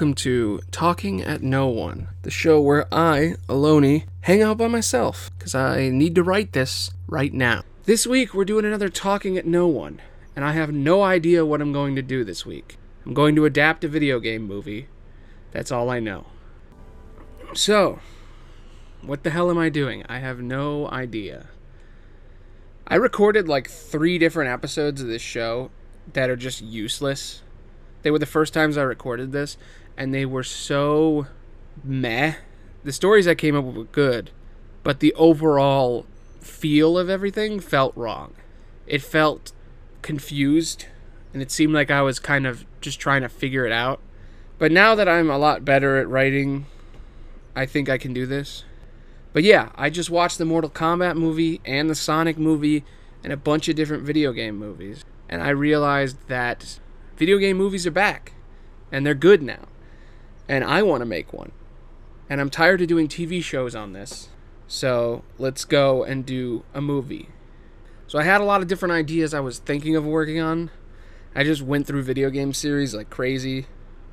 welcome to Talking at No One, the show where I, Aloney, hang out by myself because I need to write this right now. This week we're doing another Talking at No One, and I have no idea what I'm going to do this week. I'm going to adapt a video game movie. That's all I know. So, what the hell am I doing? I have no idea. I recorded like three different episodes of this show that are just useless. They were the first times I recorded this, and they were so meh. The stories I came up with were good, but the overall feel of everything felt wrong. It felt confused, and it seemed like I was kind of just trying to figure it out. But now that I'm a lot better at writing, I think I can do this. But yeah, I just watched the Mortal Kombat movie and the Sonic movie and a bunch of different video game movies. And I realized that video game movies are back and they're good now. And I want to make one. And I'm tired of doing TV shows on this. So let's go and do a movie. So I had a lot of different ideas I was thinking of working on. I just went through video game series like crazy.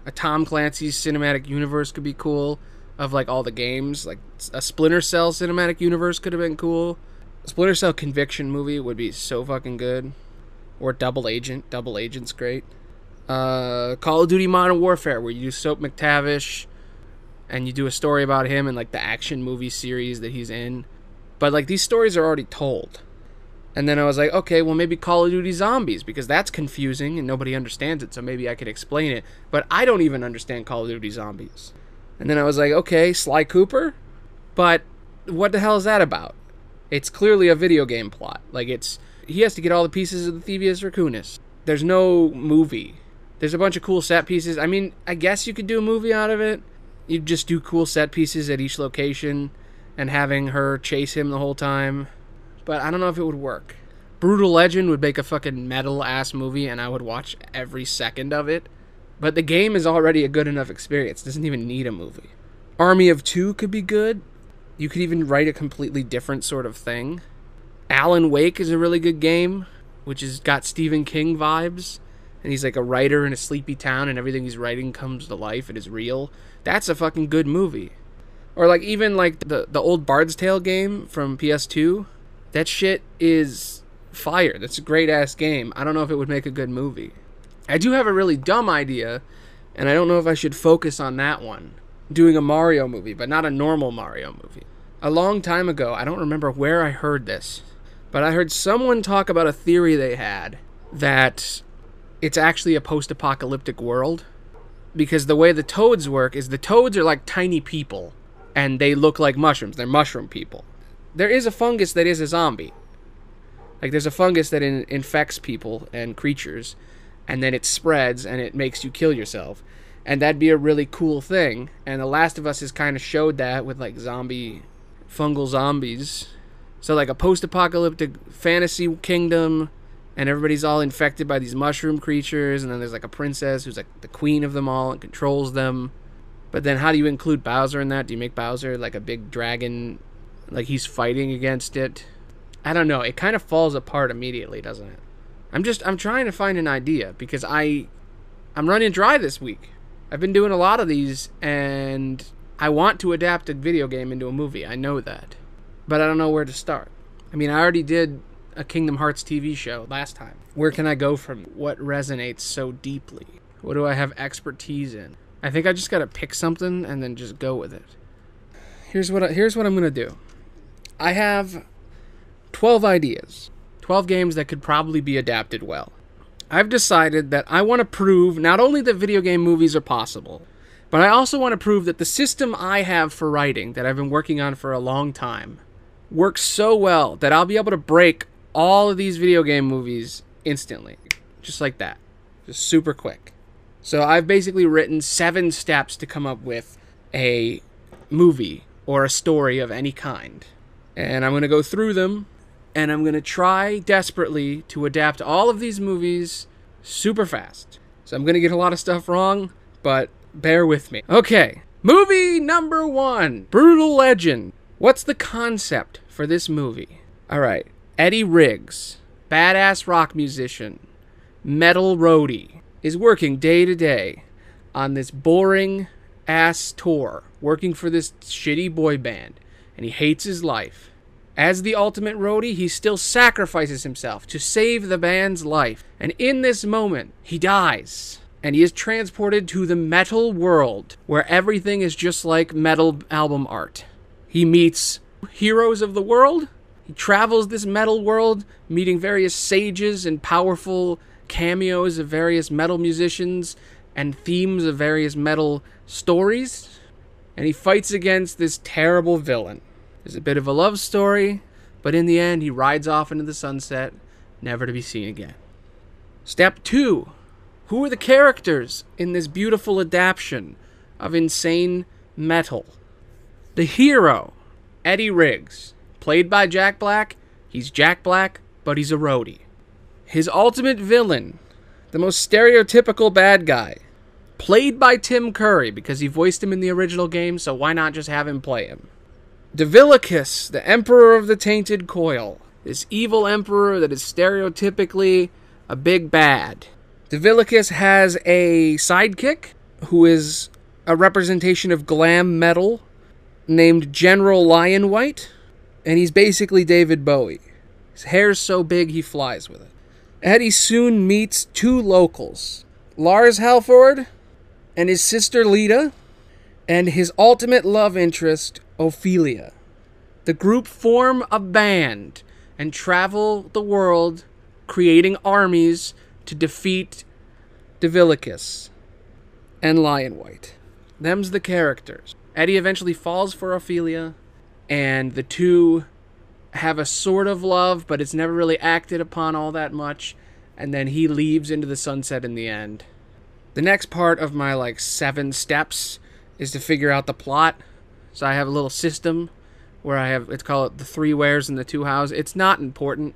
A Tom Clancy's cinematic universe could be cool of like all the games. Like a Splinter Cell cinematic universe could have been cool. A Splinter Cell Conviction movie would be so fucking good. Or Double Agent. Double Agent's great. Uh, Call of Duty Modern Warfare, where you do Soap McTavish and you do a story about him and like the action movie series that he's in. But like these stories are already told. And then I was like, okay, well maybe Call of Duty Zombies because that's confusing and nobody understands it, so maybe I could explain it. But I don't even understand Call of Duty Zombies. And then I was like, okay, Sly Cooper? But what the hell is that about? It's clearly a video game plot. Like it's he has to get all the pieces of the Thievius Raccoonus. There's no movie. There's a bunch of cool set pieces. I mean, I guess you could do a movie out of it. You'd just do cool set pieces at each location and having her chase him the whole time. But I don't know if it would work. Brutal Legend would make a fucking metal ass movie and I would watch every second of it. But the game is already a good enough experience. It doesn't even need a movie. Army of Two could be good. You could even write a completely different sort of thing. Alan Wake is a really good game, which has got Stephen King vibes. And he's like a writer in a sleepy town, and everything he's writing comes to life and is real. That's a fucking good movie. Or like even like the the old Bard's Tale game from PS2. That shit is fire. That's a great ass game. I don't know if it would make a good movie. I do have a really dumb idea, and I don't know if I should focus on that one. Doing a Mario movie, but not a normal Mario movie. A long time ago, I don't remember where I heard this, but I heard someone talk about a theory they had that it's actually a post apocalyptic world. Because the way the toads work is the toads are like tiny people, and they look like mushrooms. They're mushroom people. There is a fungus that is a zombie. Like there's a fungus that in- infects people and creatures, and then it spreads and it makes you kill yourself. And that'd be a really cool thing. And The Last of Us has kind of showed that with like zombie, fungal zombies. So, like a post apocalyptic fantasy kingdom, and everybody's all infected by these mushroom creatures. And then there's like a princess who's like the queen of them all and controls them. But then, how do you include Bowser in that? Do you make Bowser like a big dragon, like he's fighting against it? I don't know. It kind of falls apart immediately, doesn't it? I'm just I'm trying to find an idea because I I'm running dry this week. I've been doing a lot of these and I want to adapt a video game into a movie. I know that. But I don't know where to start. I mean, I already did a Kingdom Hearts TV show last time. Where can I go from what resonates so deeply? What do I have expertise in? I think I just got to pick something and then just go with it. Here's what I, here's what I'm going to do. I have 12 ideas. 12 games that could probably be adapted well. I've decided that I want to prove not only that video game movies are possible, but I also want to prove that the system I have for writing, that I've been working on for a long time, works so well that I'll be able to break all of these video game movies instantly. Just like that. Just super quick. So I've basically written seven steps to come up with a movie or a story of any kind. And I'm going to go through them and I'm going to try desperately to adapt all of these movies super fast. So I'm going to get a lot of stuff wrong, but bear with me. Okay, movie number one Brutal Legend. What's the concept for this movie? All right, Eddie Riggs, badass rock musician, metal roadie, is working day to day on this boring ass tour working for this shitty boy band and he hates his life. As the ultimate roadie, he still sacrifices himself to save the band's life. And in this moment, he dies. And he is transported to the metal world, where everything is just like metal album art. He meets heroes of the world. He travels this metal world, meeting various sages and powerful cameos of various metal musicians and themes of various metal stories. And he fights against this terrible villain. There's a bit of a love story, but in the end, he rides off into the sunset, never to be seen again. Step two Who are the characters in this beautiful adaptation of insane metal? The hero, Eddie Riggs, played by Jack Black. He's Jack Black, but he's a roadie. His ultimate villain, the most stereotypical bad guy, played by Tim Curry because he voiced him in the original game, so why not just have him play him? Divilicus, the Emperor of the Tainted Coil, this evil emperor that is stereotypically a big bad. Divilicus has a sidekick who is a representation of glam metal named General Lionwhite, and he's basically David Bowie. His hair's so big he flies with it. Eddie soon meets two locals Lars Halford and his sister Lita, and his ultimate love interest, Ophelia. The group form a band and travel the world creating armies to defeat Divilicus and Lionwhite. Them's the characters. Eddie eventually falls for Ophelia, and the two have a sort of love, but it's never really acted upon all that much, and then he leaves into the sunset in the end. The next part of my like seven steps is to figure out the plot. So I have a little system where I have it's called the three wheres and the two hows. It's not important.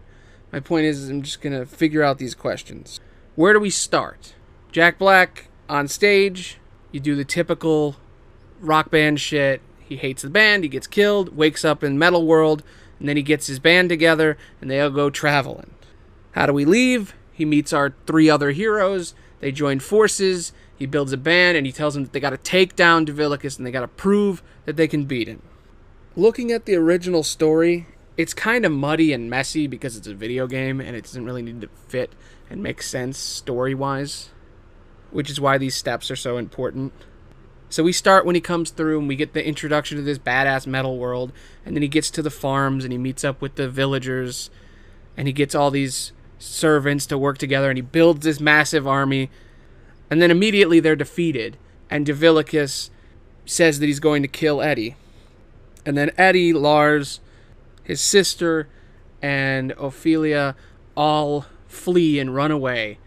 My point is I'm just gonna figure out these questions. Where do we start? Jack Black on stage, you do the typical rock band shit. He hates the band, he gets killed, wakes up in metal world, and then he gets his band together and they all go traveling. How do we leave? He meets our three other heroes. They join forces. He builds a band and he tells them that they got to take down Divilicus and they got to prove that they can beat him. Looking at the original story, it's kind of muddy and messy because it's a video game and it doesn't really need to fit and make sense story wise, which is why these steps are so important. So we start when he comes through and we get the introduction to this badass metal world, and then he gets to the farms and he meets up with the villagers and he gets all these servants to work together and he builds this massive army and then immediately they're defeated, and Divilicus says that he's going to kill Eddie. And then Eddie, Lars, his sister, and Ophelia all flee and run away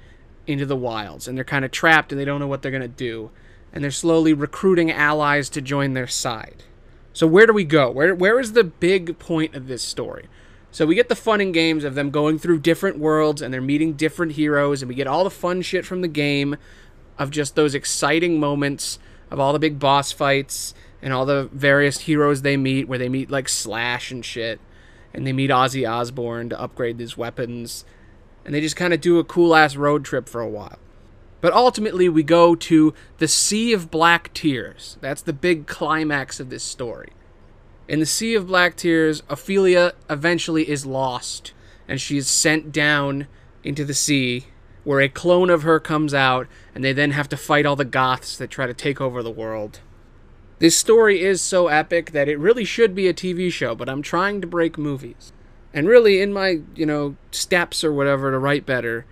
into the wilds. And they're kind of trapped and they don't know what they're going to do. And they're slowly recruiting allies to join their side. So, where do we go? Where, where is the big point of this story? So, we get the fun and games of them going through different worlds and they're meeting different heroes, and we get all the fun shit from the game of just those exciting moments of all the big boss fights and all the various heroes they meet, where they meet like Slash and shit, and they meet Ozzy Osbourne to upgrade his weapons, and they just kind of do a cool ass road trip for a while. But ultimately, we go to the Sea of Black Tears. That's the big climax of this story. In the Sea of Black Tears, Ophelia eventually is lost, and she is sent down into the sea where a clone of her comes out, and they then have to fight all the goths that try to take over the world. This story is so epic that it really should be a TV show, but I'm trying to break movies. And really, in my, you know, steps or whatever to write better,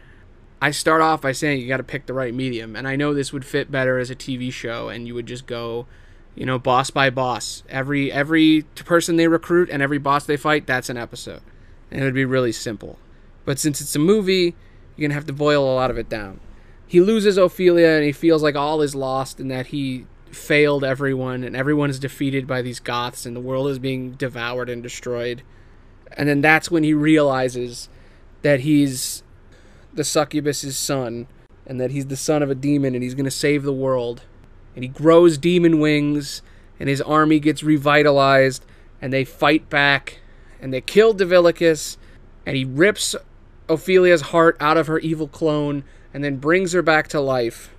I start off by saying you got to pick the right medium. And I know this would fit better as a TV show, and you would just go, you know, boss by boss. Every every person they recruit and every boss they fight, that's an episode, and it would be really simple. But since it's a movie, you're gonna have to boil a lot of it down. He loses Ophelia and he feels like all is lost and that he failed everyone and everyone is defeated by these goths and the world is being devoured and destroyed. And then that's when he realizes that he's the succubus's son and that he's the son of a demon and he's going to save the world. And he grows demon wings and his army gets revitalized and they fight back and they kill Divilicus and he rips Ophelia's heart out of her evil clone and then brings her back to life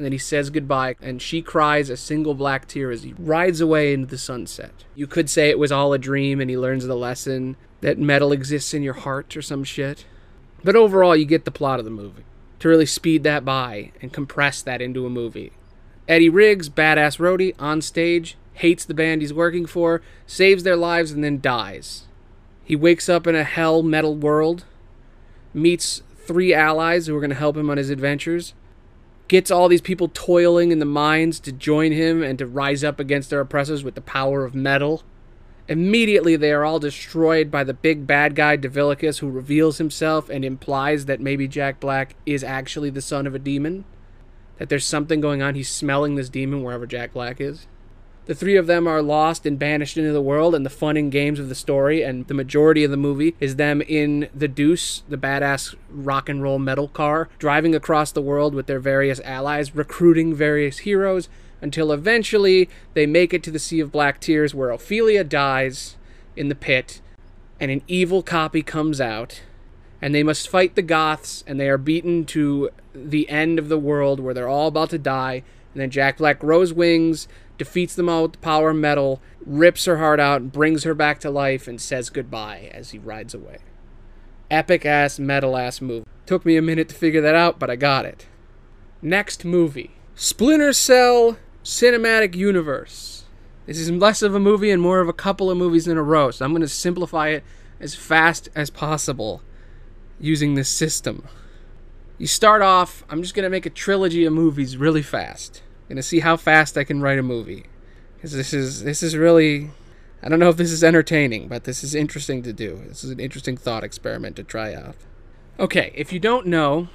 and then he says goodbye, and she cries a single black tear as he rides away into the sunset. You could say it was all a dream and he learns the lesson that metal exists in your heart or some shit. But overall, you get the plot of the movie. To really speed that by and compress that into a movie. Eddie Riggs, badass roadie, on stage, hates the band he's working for, saves their lives, and then dies. He wakes up in a hell metal world, meets three allies who are going to help him on his adventures, gets all these people toiling in the mines to join him and to rise up against their oppressors with the power of metal. Immediately, they are all destroyed by the big bad guy Divilicus, who reveals himself and implies that maybe Jack Black is actually the son of a demon. That there's something going on. He's smelling this demon wherever Jack Black is. The three of them are lost and banished into the world, and the fun and games of the story, and the majority of the movie is them in the Deuce, the badass rock and roll metal car, driving across the world with their various allies, recruiting various heroes, until eventually they make it to the Sea of Black Tears where Ophelia dies in the pit and an evil copy comes out and they must fight the Goths and they are beaten to the end of the world where they're all about to die and then Jack Black grows wings, defeats them all with the power metal, rips her heart out, brings her back to life, and says goodbye as he rides away. Epic ass metal ass movie. Took me a minute to figure that out, but I got it. Next movie Splinter Cell Cinematic Universe. This is less of a movie and more of a couple of movies in a row, so I'm going to simplify it as fast as possible using this system. You start off, I'm just going to make a trilogy of movies really fast. I'm going to see how fast I can write a movie. Cuz this is this is really I don't know if this is entertaining, but this is interesting to do. This is an interesting thought experiment to try out. Okay, if you don't know,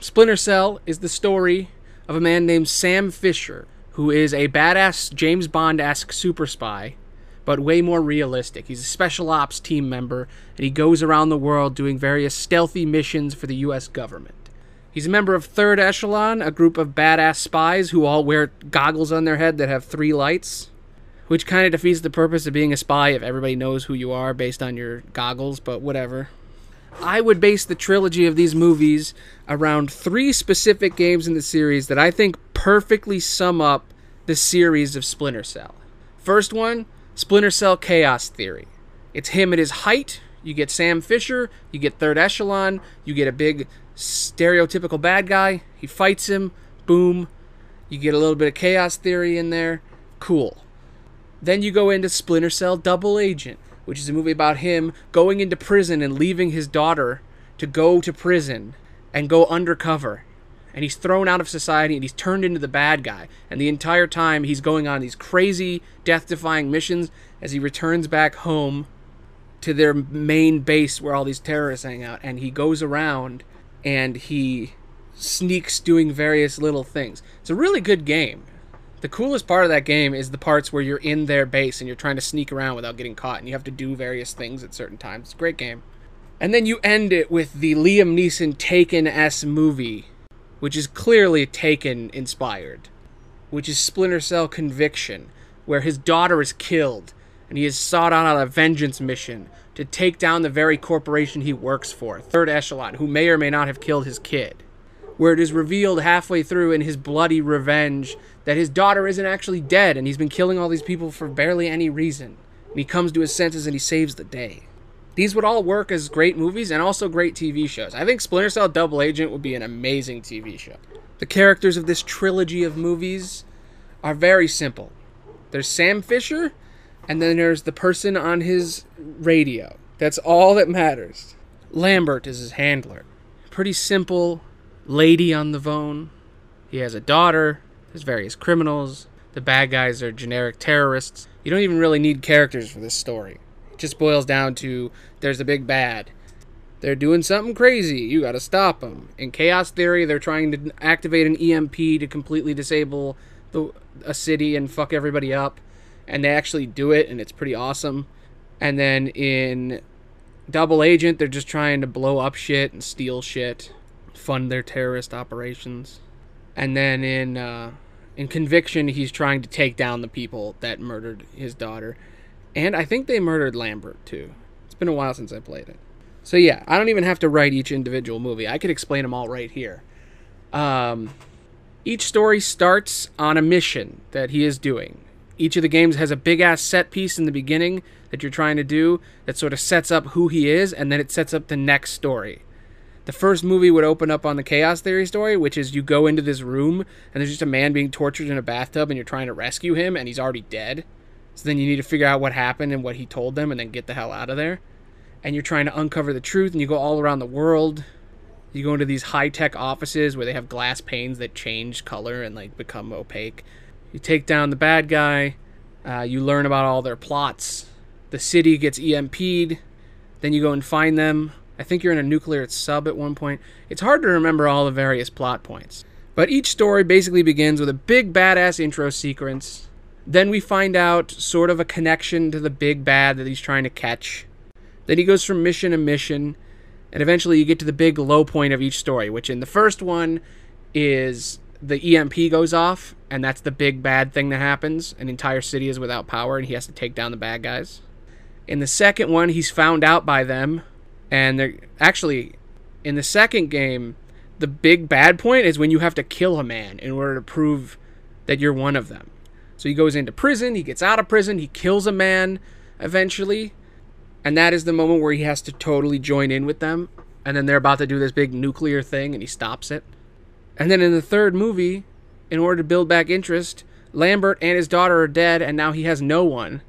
Splinter Cell is the story of a man named Sam Fisher who is a badass James Bond esque super spy, but way more realistic. He's a special ops team member, and he goes around the world doing various stealthy missions for the US government. He's a member of Third Echelon, a group of badass spies who all wear goggles on their head that have three lights, which kind of defeats the purpose of being a spy if everybody knows who you are based on your goggles, but whatever. I would base the trilogy of these movies around three specific games in the series that I think perfectly sum up the series of Splinter Cell. First one, Splinter Cell Chaos Theory. It's him at his height. You get Sam Fisher, you get Third Echelon, you get a big stereotypical bad guy. He fights him, boom. You get a little bit of Chaos Theory in there. Cool. Then you go into Splinter Cell Double Agent which is a movie about him going into prison and leaving his daughter to go to prison and go undercover. And he's thrown out of society and he's turned into the bad guy. And the entire time he's going on these crazy, death defying missions as he returns back home to their main base where all these terrorists hang out. And he goes around and he sneaks doing various little things. It's a really good game. The coolest part of that game is the parts where you're in their base and you're trying to sneak around without getting caught, and you have to do various things at certain times. It's a great game. And then you end it with the Liam Neeson Taken S movie, which is clearly Taken inspired, which is Splinter Cell Conviction, where his daughter is killed, and he is sought out on a vengeance mission to take down the very corporation he works for, Third Echelon, who may or may not have killed his kid. Where it is revealed halfway through in his bloody revenge that his daughter isn't actually dead and he's been killing all these people for barely any reason. And he comes to his senses and he saves the day. These would all work as great movies and also great TV shows. I think Splinter Cell Double Agent would be an amazing TV show. The characters of this trilogy of movies are very simple. There's Sam Fisher, and then there's the person on his radio. That's all that matters. Lambert is his handler. Pretty simple lady on the phone. He has a daughter there's various criminals. The bad guys are generic terrorists. You don't even really need characters for this story. It just boils down to there's a big bad. They're doing something crazy. You got to stop them. In Chaos Theory, they're trying to activate an EMP to completely disable the, a city and fuck everybody up. And they actually do it, and it's pretty awesome. And then in Double Agent, they're just trying to blow up shit and steal shit, fund their terrorist operations. And then in uh, in conviction, he's trying to take down the people that murdered his daughter. And I think they murdered Lambert too. It's been a while since I played it. So yeah, I don't even have to write each individual movie. I could explain them all right here. Um, Each story starts on a mission that he is doing. Each of the games has a big ass set piece in the beginning that you're trying to do that sort of sets up who he is, and then it sets up the next story. The first movie would open up on the Chaos Theory story, which is you go into this room and there's just a man being tortured in a bathtub and you're trying to rescue him and he's already dead. So then you need to figure out what happened and what he told them and then get the hell out of there. And you're trying to uncover the truth and you go all around the world. You go into these high tech offices where they have glass panes that change color and like become opaque. You take down the bad guy. Uh, you learn about all their plots. The city gets EMP'd. Then you go and find them. I think you're in a nuclear sub at one point. It's hard to remember all the various plot points. But each story basically begins with a big badass intro sequence. Then we find out sort of a connection to the big bad that he's trying to catch. Then he goes from mission to mission. And eventually you get to the big low point of each story, which in the first one is the EMP goes off, and that's the big bad thing that happens. An entire city is without power, and he has to take down the bad guys. In the second one, he's found out by them and they're actually in the second game, the big bad point is when you have to kill a man in order to prove that you're one of them. So he goes into prison, he gets out of prison, he kills a man eventually, and that is the moment where he has to totally join in with them. And then they're about to do this big nuclear thing and he stops it. And then in the third movie, in order to build back interest, Lambert and his daughter are dead and now he has no one.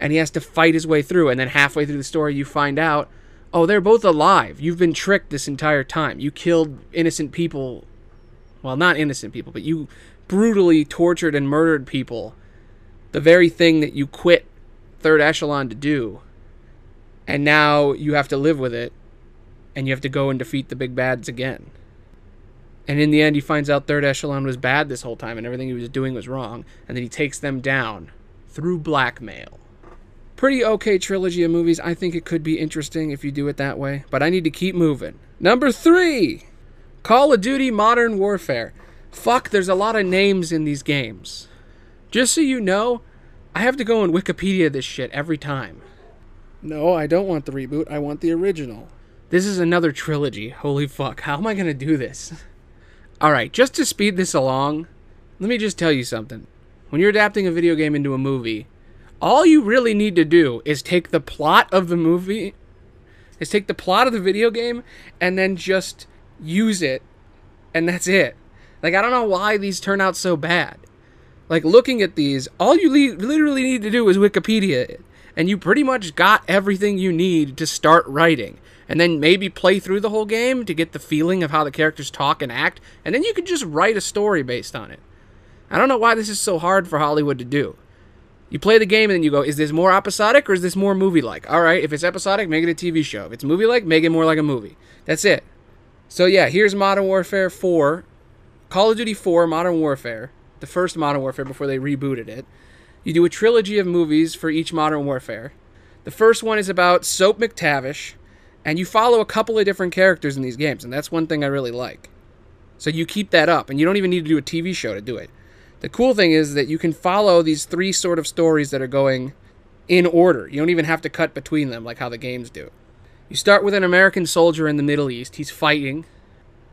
And he has to fight his way through. And then halfway through the story, you find out oh, they're both alive. You've been tricked this entire time. You killed innocent people. Well, not innocent people, but you brutally tortured and murdered people. The very thing that you quit Third Echelon to do. And now you have to live with it. And you have to go and defeat the big bads again. And in the end, he finds out Third Echelon was bad this whole time and everything he was doing was wrong. And then he takes them down through blackmail pretty okay trilogy of movies. I think it could be interesting if you do it that way, but I need to keep moving. Number three Call of Duty Modern Warfare. Fuck, there's a lot of names in these games. Just so you know, I have to go on Wikipedia this shit every time. No, I don't want the reboot. I want the original. This is another trilogy. Holy fuck. How am I going to do this? Alright, just to speed this along, let me just tell you something. When you're adapting a video game into a movie, all you really need to do is take the plot of the movie, is take the plot of the video game, and then just use it, and that's it. Like, I don't know why these turn out so bad. Like, looking at these, all you le- literally need to do is Wikipedia and you pretty much got everything you need to start writing. And then maybe play through the whole game to get the feeling of how the characters talk and act, and then you could just write a story based on it. I don't know why this is so hard for Hollywood to do. You play the game and then you go, is this more episodic or is this more movie like? All right, if it's episodic, make it a TV show. If it's movie like, make it more like a movie. That's it. So yeah, here's Modern Warfare 4, Call of Duty 4 Modern Warfare, the first Modern Warfare before they rebooted it. You do a trilogy of movies for each Modern Warfare. The first one is about Soap McTavish, and you follow a couple of different characters in these games, and that's one thing I really like. So you keep that up, and you don't even need to do a TV show to do it. The cool thing is that you can follow these three sort of stories that are going in order. You don't even have to cut between them like how the games do. You start with an American soldier in the Middle East. He's fighting.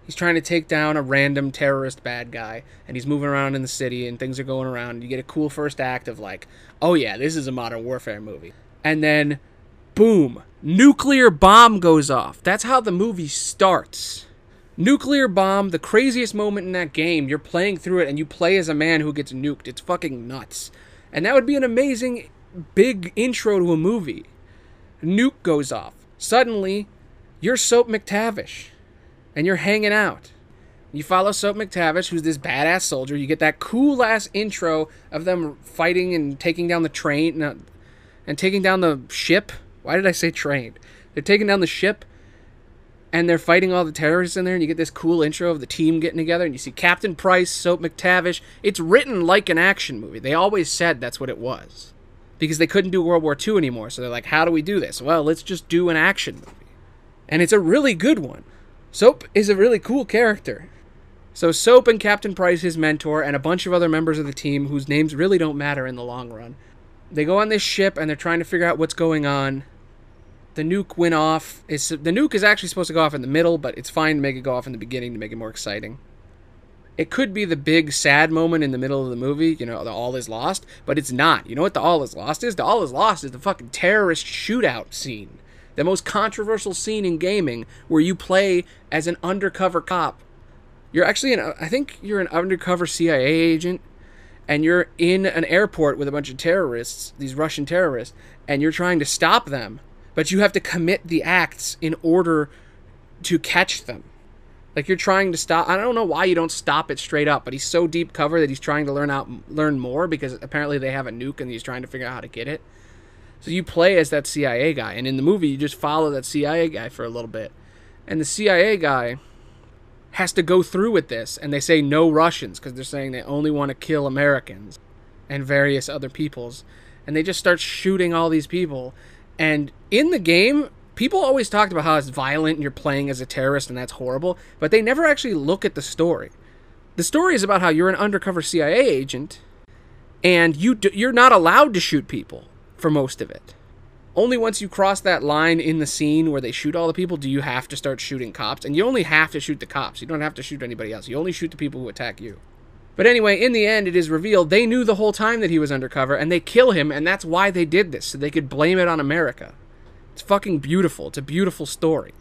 He's trying to take down a random terrorist bad guy, and he's moving around in the city, and things are going around. You get a cool first act of like, oh yeah, this is a modern warfare movie. And then, boom, nuclear bomb goes off. That's how the movie starts. Nuclear bomb, the craziest moment in that game. You're playing through it and you play as a man who gets nuked. It's fucking nuts. And that would be an amazing big intro to a movie. Nuke goes off. Suddenly, you're Soap McTavish and you're hanging out. You follow Soap McTavish, who's this badass soldier. You get that cool ass intro of them fighting and taking down the train uh, and taking down the ship. Why did I say train? They're taking down the ship and they're fighting all the terrorists in there, and you get this cool intro of the team getting together, and you see Captain Price, Soap McTavish. It's written like an action movie. They always said that's what it was. Because they couldn't do World War II anymore, so they're like, how do we do this? Well, let's just do an action movie. And it's a really good one. Soap is a really cool character. So Soap and Captain Price, his mentor, and a bunch of other members of the team whose names really don't matter in the long run. They go on this ship and they're trying to figure out what's going on the nuke went off. It's, the nuke is actually supposed to go off in the middle, but it's fine to make it go off in the beginning to make it more exciting. it could be the big sad moment in the middle of the movie, you know, the all is lost, but it's not. You know what the all is lost is? The all is lost is the fucking terrorist shootout scene. The most controversial scene in gaming where you play as an undercover cop. You're actually an I think you're an undercover CIA agent and you're in an airport with a bunch of terrorists, these Russian terrorists, and you're trying to stop them, but you have to commit the acts in order to catch them. Like you're trying to stop. I don't know why you don't stop it straight up, but he's so deep cover that he's trying to learn out, learn more because apparently they have a nuke and he's trying to figure out how to get it. So you play as that CIA guy, and in the movie you just follow that CIA guy for a little bit, and the CIA guy has to go through with this, and they say no Russians because they're saying they only want to kill Americans and various other peoples, and they just start shooting all these people, and in the game people always talked about how it's violent and you're playing as a terrorist and that's horrible, but they never actually look at the story. The story is about how you're an undercover CIA agent and you you're not allowed to shoot people for most of it. Only once you cross that line in the scene where they shoot all the people do you have to start shooting cops, and you only have to shoot the cops. You don't have to shoot anybody else. You only shoot the people who attack you. But anyway, in the end, it is revealed they knew the whole time that he was undercover, and they kill him, and that's why they did this, so they could blame it on America. It's fucking beautiful. It's a beautiful story.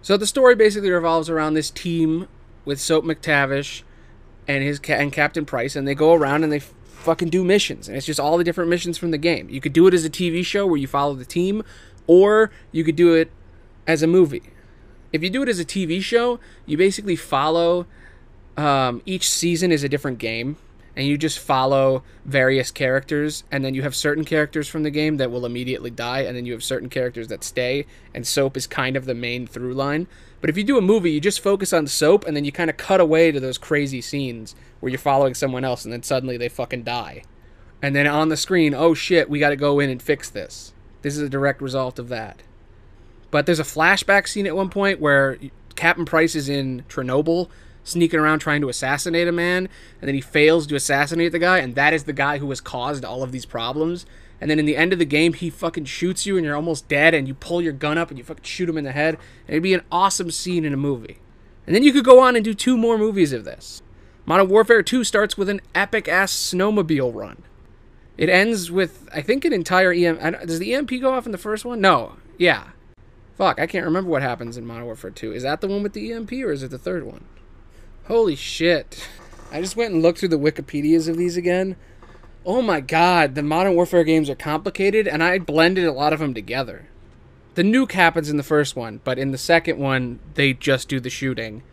So the story basically revolves around this team with Soap McTavish and his ca- and Captain Price, and they go around and they fucking do missions, and it's just all the different missions from the game. You could do it as a TV show where you follow the team, or you could do it as a movie. If you do it as a TV show, you basically follow um, each season is a different game and you just follow various characters and then you have certain characters from the game that will immediately die and then you have certain characters that stay and soap is kind of the main through line. But if you do a movie you just focus on soap and then you kind of cut away to those crazy scenes where you're following someone else and then suddenly they fucking die. And then on the screen oh shit we got to go in and fix this. This is a direct result of that. But there's a flashback scene at one point where captain price is in chernobyl sneaking around trying to assassinate a man, and then he fails to assassinate the guy, and that is the guy who has caused all of these problems. And then in the end of the game, he fucking shoots you, and you're almost dead, and you pull your gun up and you fucking shoot him in the head. And it'd be an awesome scene in a movie. And then you could go on and do two more movies of this. Modern Warfare 2 starts with an epic ass snowmobile run. It ends with, I think, an entire EM. Does the EMP go off in the first one? No. Yeah. Fuck, I can't remember what happens in Modern Warfare 2. Is that the one with the EMP or is it the third one? Holy shit. I just went and looked through the Wikipedias of these again. Oh my god, the Modern Warfare games are complicated, and I blended a lot of them together. The nuke happens in the first one, but in the second one, they just do the shooting.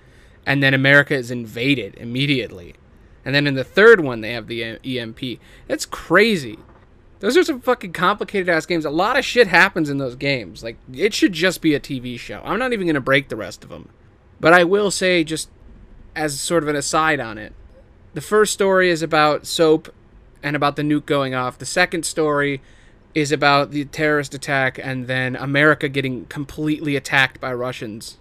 And then America is invaded immediately. And then in the third one, they have the EMP. It's crazy. Those are some fucking complicated ass games. A lot of shit happens in those games. Like, it should just be a TV show. I'm not even going to break the rest of them. But I will say, just as sort of an aside on it, the first story is about soap and about the nuke going off. The second story is about the terrorist attack and then America getting completely attacked by Russians.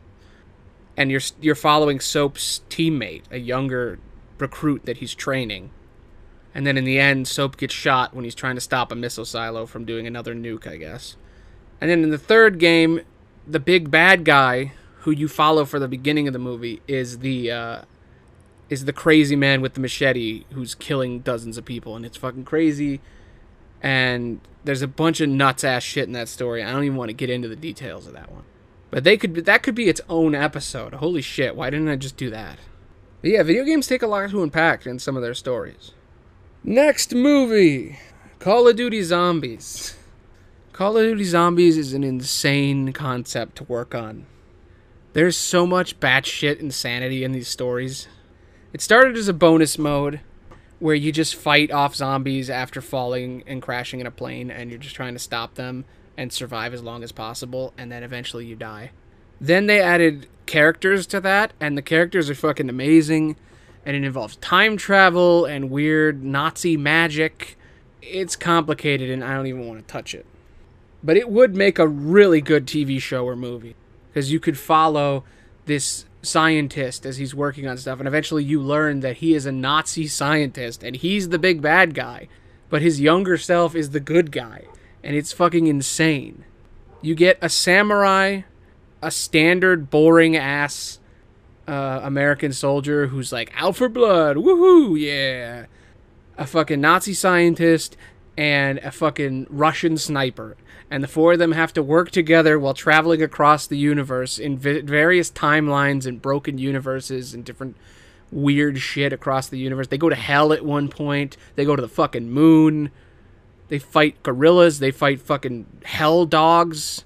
And you're you're following Soap's teammate, a younger recruit that he's training. And then in the end, Soap gets shot when he's trying to stop a missile silo from doing another nuke, I guess. And then in the third game, the big bad guy who you follow for the beginning of the movie is the uh, is the crazy man with the machete who's killing dozens of people, and it's fucking crazy. And there's a bunch of nuts ass shit in that story. I don't even want to get into the details of that one. But they could that could be its own episode. Holy shit! Why didn't I just do that? But yeah, video games take a lot to unpack in some of their stories. Next movie, Call of Duty Zombies. Call of Duty Zombies is an insane concept to work on. There's so much batshit insanity in these stories. It started as a bonus mode where you just fight off zombies after falling and crashing in a plane and you're just trying to stop them and survive as long as possible and then eventually you die. Then they added characters to that and the characters are fucking amazing and it involves time travel and weird Nazi magic. It's complicated and I don't even want to touch it. But it would make a really good TV show or movie because you could follow this scientist as he's working on stuff and eventually you learn that he is a Nazi scientist and he's the big bad guy but his younger self is the good guy and it's fucking insane. You get a samurai, a standard boring ass uh, American soldier who's like out for blood, woohoo, yeah, a fucking Nazi scientist, and a fucking Russian sniper. And the four of them have to work together while traveling across the universe in vi- various timelines and broken universes and different weird shit across the universe. They go to hell at one point. They go to the fucking moon. They fight gorillas. They fight fucking hell dogs.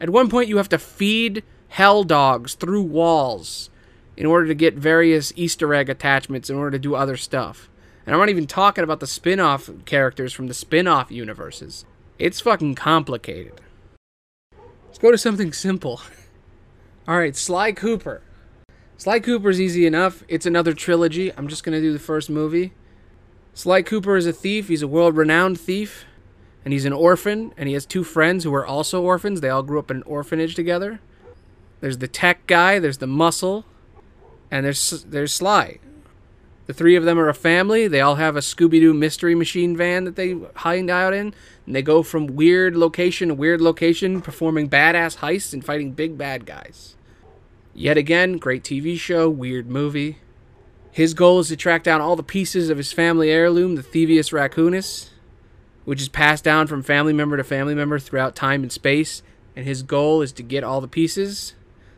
At one point, you have to feed hell dogs through walls in order to get various Easter egg attachments in order to do other stuff. And I'm not even talking about the spin off characters from the spin off universes. It's fucking complicated. Let's go to something simple. Alright, Sly Cooper. Sly Cooper's easy enough. It's another trilogy. I'm just going to do the first movie. Sly Cooper is a thief. He's a world renowned thief. And he's an orphan. And he has two friends who are also orphans. They all grew up in an orphanage together. There's the tech guy, there's the muscle, and there's, there's Sly. The three of them are a family. They all have a Scooby Doo mystery machine van that they hide out in. And they go from weird location to weird location, performing badass heists and fighting big bad guys. Yet again, great TV show, weird movie. His goal is to track down all the pieces of his family heirloom, the Thievius raccoonus, which is passed down from family member to family member throughout time and space. And his goal is to get all the pieces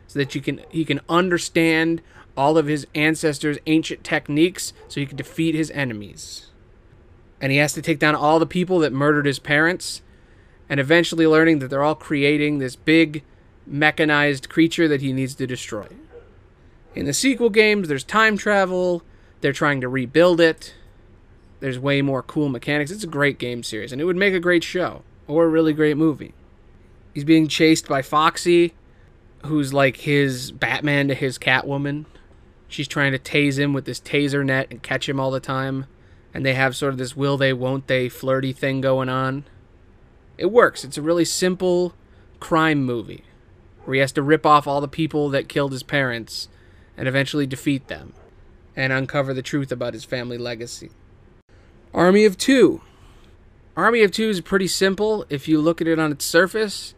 so that you can he can understand all of his ancestors' ancient techniques so he can defeat his enemies. And he has to take down all the people that murdered his parents, and eventually learning that they're all creating this big mechanized creature that he needs to destroy. In the sequel games, there's time travel, they're trying to rebuild it. There's way more cool mechanics. It's a great game series, and it would make a great show or a really great movie. He's being chased by Foxy, who's like his Batman to his Catwoman. She's trying to tase him with this taser net and catch him all the time. And they have sort of this will they, won't they flirty thing going on. It works. It's a really simple crime movie where he has to rip off all the people that killed his parents and eventually defeat them and uncover the truth about his family legacy. Army of Two. Army of Two is pretty simple if you look at it on its surface.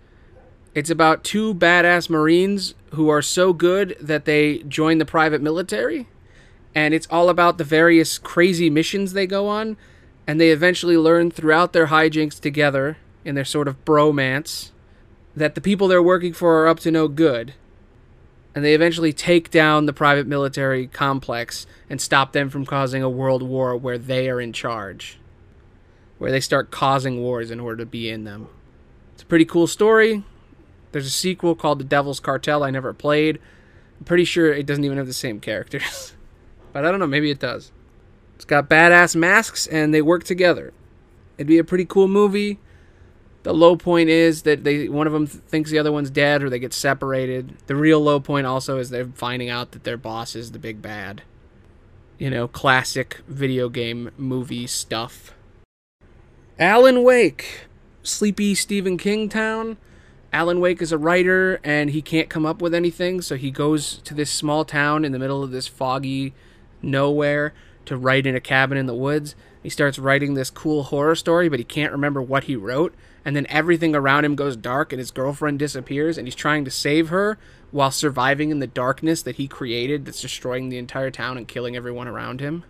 It's about two badass Marines who are so good that they join the private military. And it's all about the various crazy missions they go on. And they eventually learn throughout their hijinks together in their sort of bromance that the people they're working for are up to no good. And they eventually take down the private military complex and stop them from causing a world war where they are in charge. Where they start causing wars in order to be in them. It's a pretty cool story. There's a sequel called The Devil's Cartel I never played. I'm pretty sure it doesn't even have the same characters. but I don't know, maybe it does. It's got badass masks and they work together. It'd be a pretty cool movie. The low point is that they one of them thinks the other one's dead or they get separated. The real low point also is they're finding out that their boss is the big bad. You know, classic video game movie stuff. Alan Wake, sleepy Stephen King town. Alan Wake is a writer and he can't come up with anything, so he goes to this small town in the middle of this foggy nowhere to write in a cabin in the woods. He starts writing this cool horror story, but he can't remember what he wrote. And then everything around him goes dark and his girlfriend disappears and he's trying to save her while surviving in the darkness that he created that's destroying the entire town and killing everyone around him.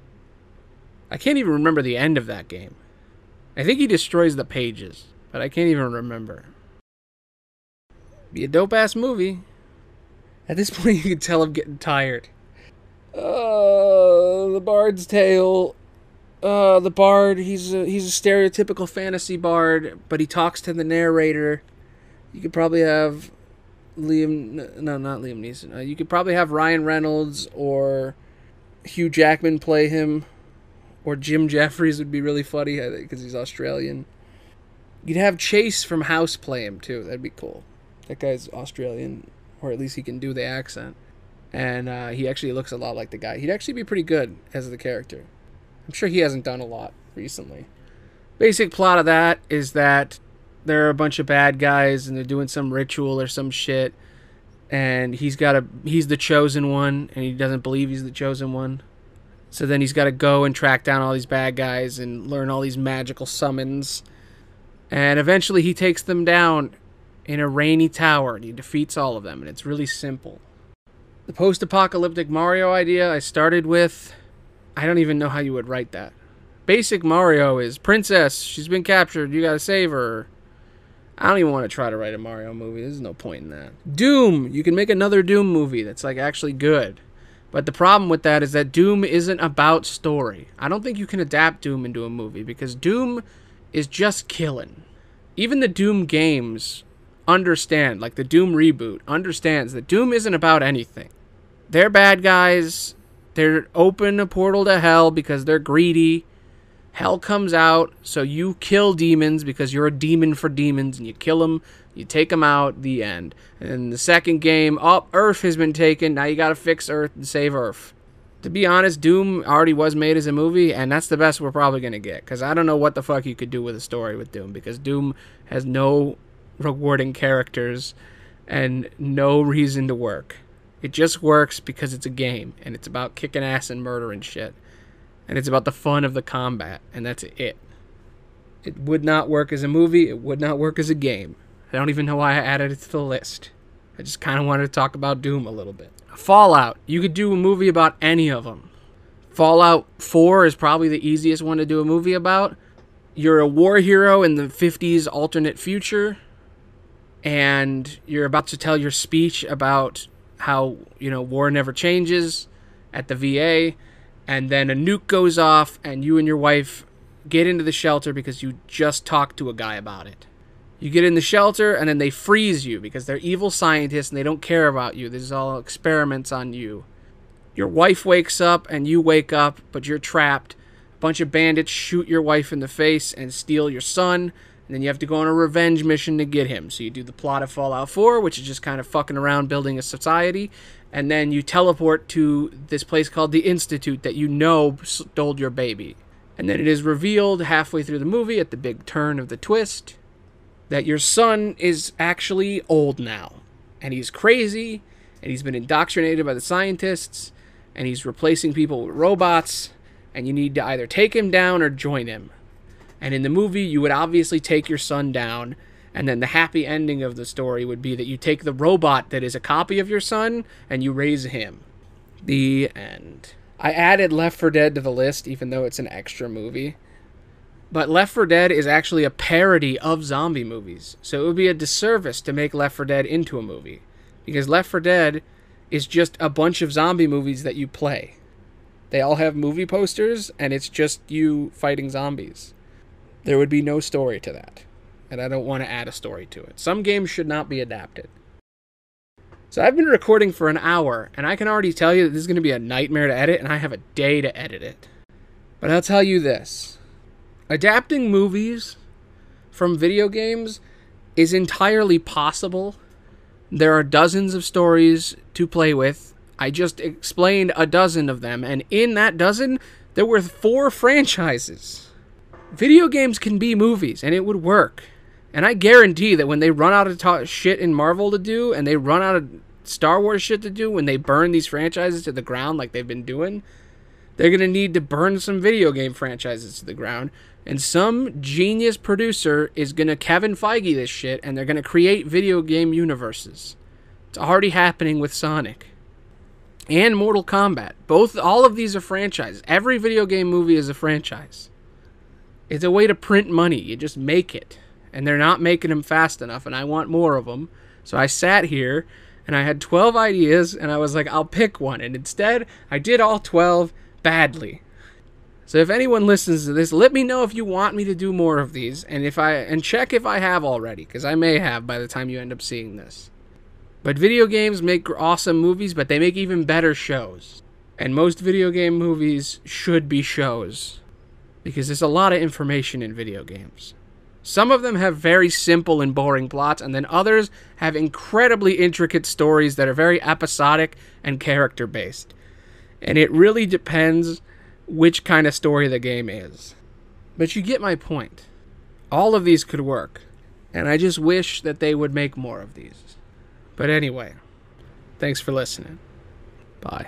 I can't even remember the end of that game. I think he destroys the pages, but I can't even remember. Be a dope ass movie. At this point, you can tell I'm getting tired. Uh, the Bard's Tale. Uh, the Bard. He's a, he's a stereotypical fantasy bard, but he talks to the narrator. You could probably have Liam. No, not Liam Neeson. Uh, you could probably have Ryan Reynolds or Hugh Jackman play him, or Jim Jefferies would be really funny because he's Australian. You'd have Chase from House play him too. That'd be cool. That guy's Australian, or at least he can do the accent. And uh, he actually looks a lot like the guy. He'd actually be pretty good as the character. I'm sure he hasn't done a lot recently. Basic plot of that is that there are a bunch of bad guys and they're doing some ritual or some shit. And he's got a he's the chosen one and he doesn't believe he's the chosen one. So then he's got to go and track down all these bad guys and learn all these magical summons. And eventually he takes them down in a rainy tower and he defeats all of them and it's really simple The post apocalyptic Mario idea I started with, I don't even know how you would write that. Basic Mario is Princess, she's been captured, you gotta save her. I don't even want to try to write a Mario movie. There's no point in that. Doom, you can make another Doom movie that's like actually good. But the problem with that is that Doom isn't about story. I don't think you can adapt Doom into a movie because Doom is just killing. Even the Doom games understand, like the Doom reboot, understands that Doom isn't about anything. They're bad guys. They're open a portal to hell because they're greedy. Hell comes out, so you kill demons because you're a demon for demons, and you kill them, you take them out, the end. And the second game, oh, Earth has been taken, now you gotta fix Earth and save Earth. To be honest, Doom already was made as a movie, and that's the best we're probably gonna get, because I don't know what the fuck you could do with a story with Doom, because Doom has no rewarding characters and no reason to work. It just works because it's a game, and it's about kicking ass and murdering shit and it's about the fun of the combat, and that's it. It would not work as a movie, it would not work as a game. I don't even know why I added it to the list. I just kind of wanted to talk about Doom a little bit. Fallout, you could do a movie about any of them. Fallout 4 is probably the easiest one to do a movie about. You're a war hero in the 50s alternate future, and you're about to tell your speech about how, you know, war never changes at the VA and then a nuke goes off and you and your wife get into the shelter because you just talked to a guy about it. You get in the shelter and then they freeze you because they're evil scientists and they don't care about you. This is all experiments on you. Your wife wakes up and you wake up, but you're trapped. A bunch of bandits shoot your wife in the face and steal your son. And then you have to go on a revenge mission to get him. So you do the plot of Fallout 4, which is just kind of fucking around building a society and then you teleport to this place called the Institute that you know stole your baby. And then it is revealed halfway through the movie at the big turn of the twist that your son is actually old now. And he's crazy, and he's been indoctrinated by the scientists, and he's replacing people with robots, and you need to either take him down or join him. And in the movie, you would obviously take your son down and then the happy ending of the story would be that you take the robot that is a copy of your son and you raise him. The end. I added Left 4 Dead to the list, even though it's an extra movie. But Left 4 Dead is actually a parody of zombie movies. So it would be a disservice to make Left 4 Dead into a movie. Because Left 4 Dead is just a bunch of zombie movies that you play. They all have movie posters, and it's just you fighting zombies. There would be no story to that and I don't want to add a story to it. Some games should not be adapted. So I've been recording for an hour, and I can already tell you that this is going to be a nightmare to edit, and I have a day to edit it. But I'll tell you this adapting movies from video games is entirely possible. There are dozens of stories to play with. I just explained a dozen of them, and in that dozen, there were four franchises. Video games can be movies, and it would work. And I guarantee that when they run out of ta- shit in Marvel to do, and they run out of Star Wars shit to do, when they burn these franchises to the ground like they've been doing, they're going to need to burn some video game franchises to the ground. And some genius producer is going to Kevin Feige this shit, and they're going to create video game universes. It's already happening with Sonic and Mortal Kombat. Both, all of these are franchises. Every video game movie is a franchise. It's a way to print money. You just make it and they're not making them fast enough, and I want more of them. So I sat here and I had 12 ideas, and I was like, I'll pick one. And instead, I did all 12 badly. So if anyone listens to this, let me know if you want me to do more of these, and if I and check if I have already, because I may have by the time you end up seeing this. But video games make awesome movies, but they make even better shows. And most video game movies should be shows. Because there's a lot of information in video games. Some of them have very simple and boring plots, and then others have incredibly intricate stories that are very episodic and character based. And it really depends which kind of story the game is. But you get my point. All of these could work, and I just wish that they would make more of these. But anyway, thanks for listening. Bye.